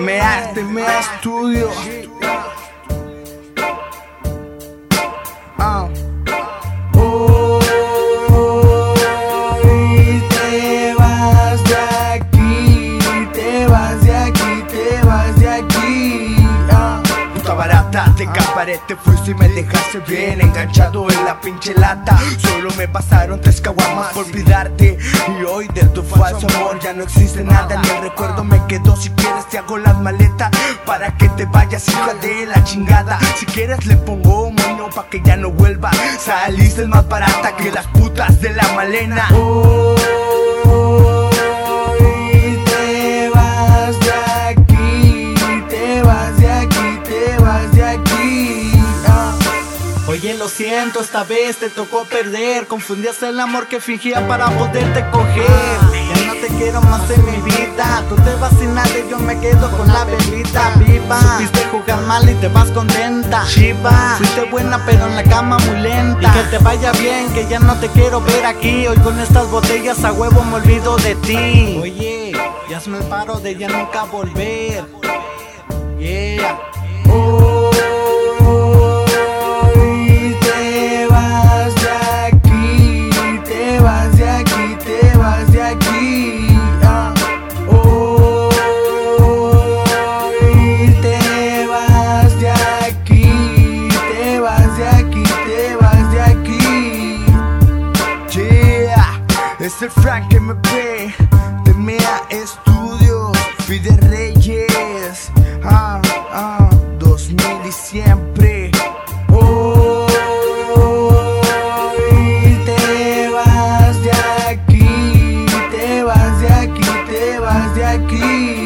TMA, TMA Studio. Ah. Hoy te vas de aquí, te vas de aquí, te vas de aquí. Ah. Puta barata, te caparé, te fuiste y me dejaste bien enganchado en pinche lata. Solo me pasaron tres caguamas por olvidarte. Y hoy de tu falso amor ya no existe nada. Ni el recuerdo me quedó. Si quieres, te hago las maletas para que te vayas, hija de la chingada. Si quieres, le pongo un moño pa' que ya no vuelva. Saliste más barata que las putas de la malena. Hoy Oye, lo siento, esta vez te tocó perder. Confundías el amor que fingía para poderte coger. Ya no te quiero más en mi vida. Tú te vas sin nada y yo me quedo con la bebida viva. Supiste jugar mal y te vas contenta. Shiva, fuiste buena pero en la cama muy lenta. Y que te vaya bien, que ya no te quiero ver aquí. Hoy con estas botellas a huevo me olvido de ti. Oye, ya hazme el paro de ya nunca volver. es el Frank MP de MEA Estudios, pide Reyes, ah, ah, 2000 y siempre. Hoy te vas de aquí, te vas de aquí, te vas de aquí.